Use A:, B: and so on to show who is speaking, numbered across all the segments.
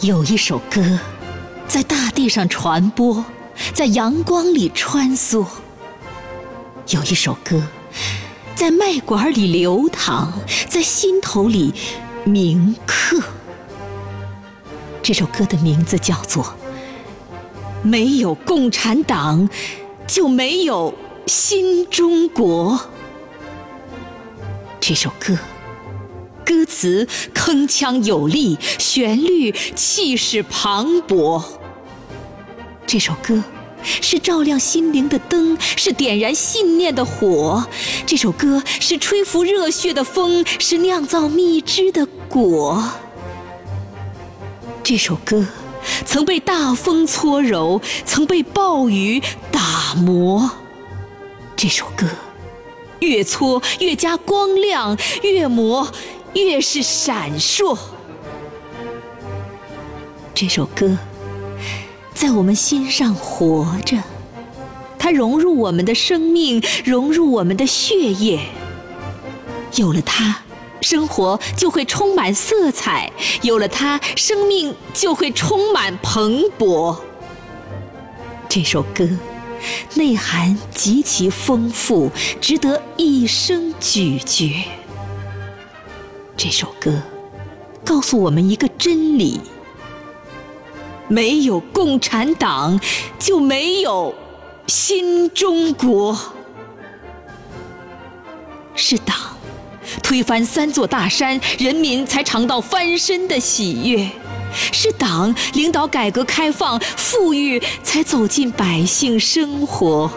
A: 有一首歌，在大地上传播，在阳光里穿梭；有一首歌，在脉管里流淌，在心头里铭刻。这首歌的名字叫做“没有共产党，就没有新中国”。这首歌。歌词铿锵有力，旋律气势磅礴。这首歌是照亮心灵的灯，是点燃信念的火。这首歌是吹拂热血的风，是酿造蜜汁的果。这首歌曾被大风搓揉，曾被暴雨打磨。这首歌越搓越加光亮，越磨。越是闪烁，这首歌在我们心上活着，它融入我们的生命，融入我们的血液。有了它，生活就会充满色彩；有了它，生命就会充满蓬勃。这首歌内涵极其丰富，值得一生咀嚼。这首歌告诉我们一个真理：没有共产党，就没有新中国。是党推翻三座大山，人民才尝到翻身的喜悦；是党领导改革开放，富裕才走进百姓生活。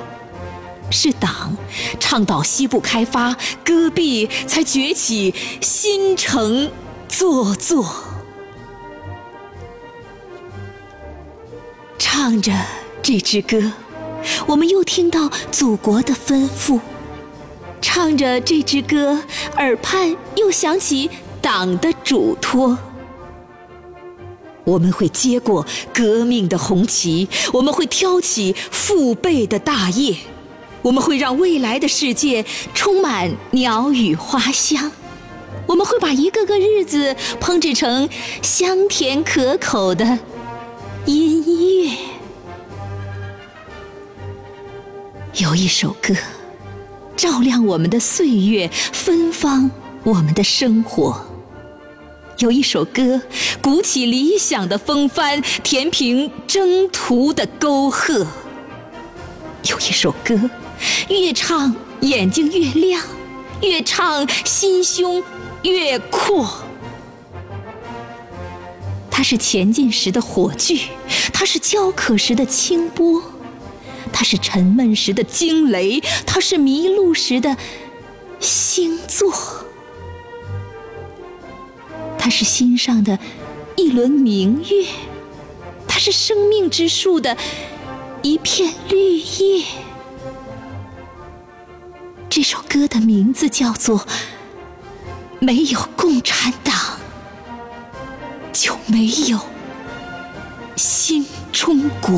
A: 是党倡导西部开发，戈壁才崛起新城座座。唱着这支歌，我们又听到祖国的吩咐；唱着这支歌，耳畔又响起党的嘱托。我们会接过革命的红旗，我们会挑起父辈的大业。我们会让未来的世界充满鸟语花香，我们会把一个个日子烹制成香甜可口的音乐。有一首歌，照亮我们的岁月，芬芳我们的生活；有一首歌，鼓起理想的风帆，填平征途的沟壑；有一首歌。越唱眼睛越亮，越唱心胸越阔。它是前进时的火炬，它是焦渴时的清波，它是沉闷时的惊雷，它是迷路时的星座，它是心上的一轮明月，它是生命之树的一片绿叶。这首歌的名字叫做《没有共产党，就没有新中国》。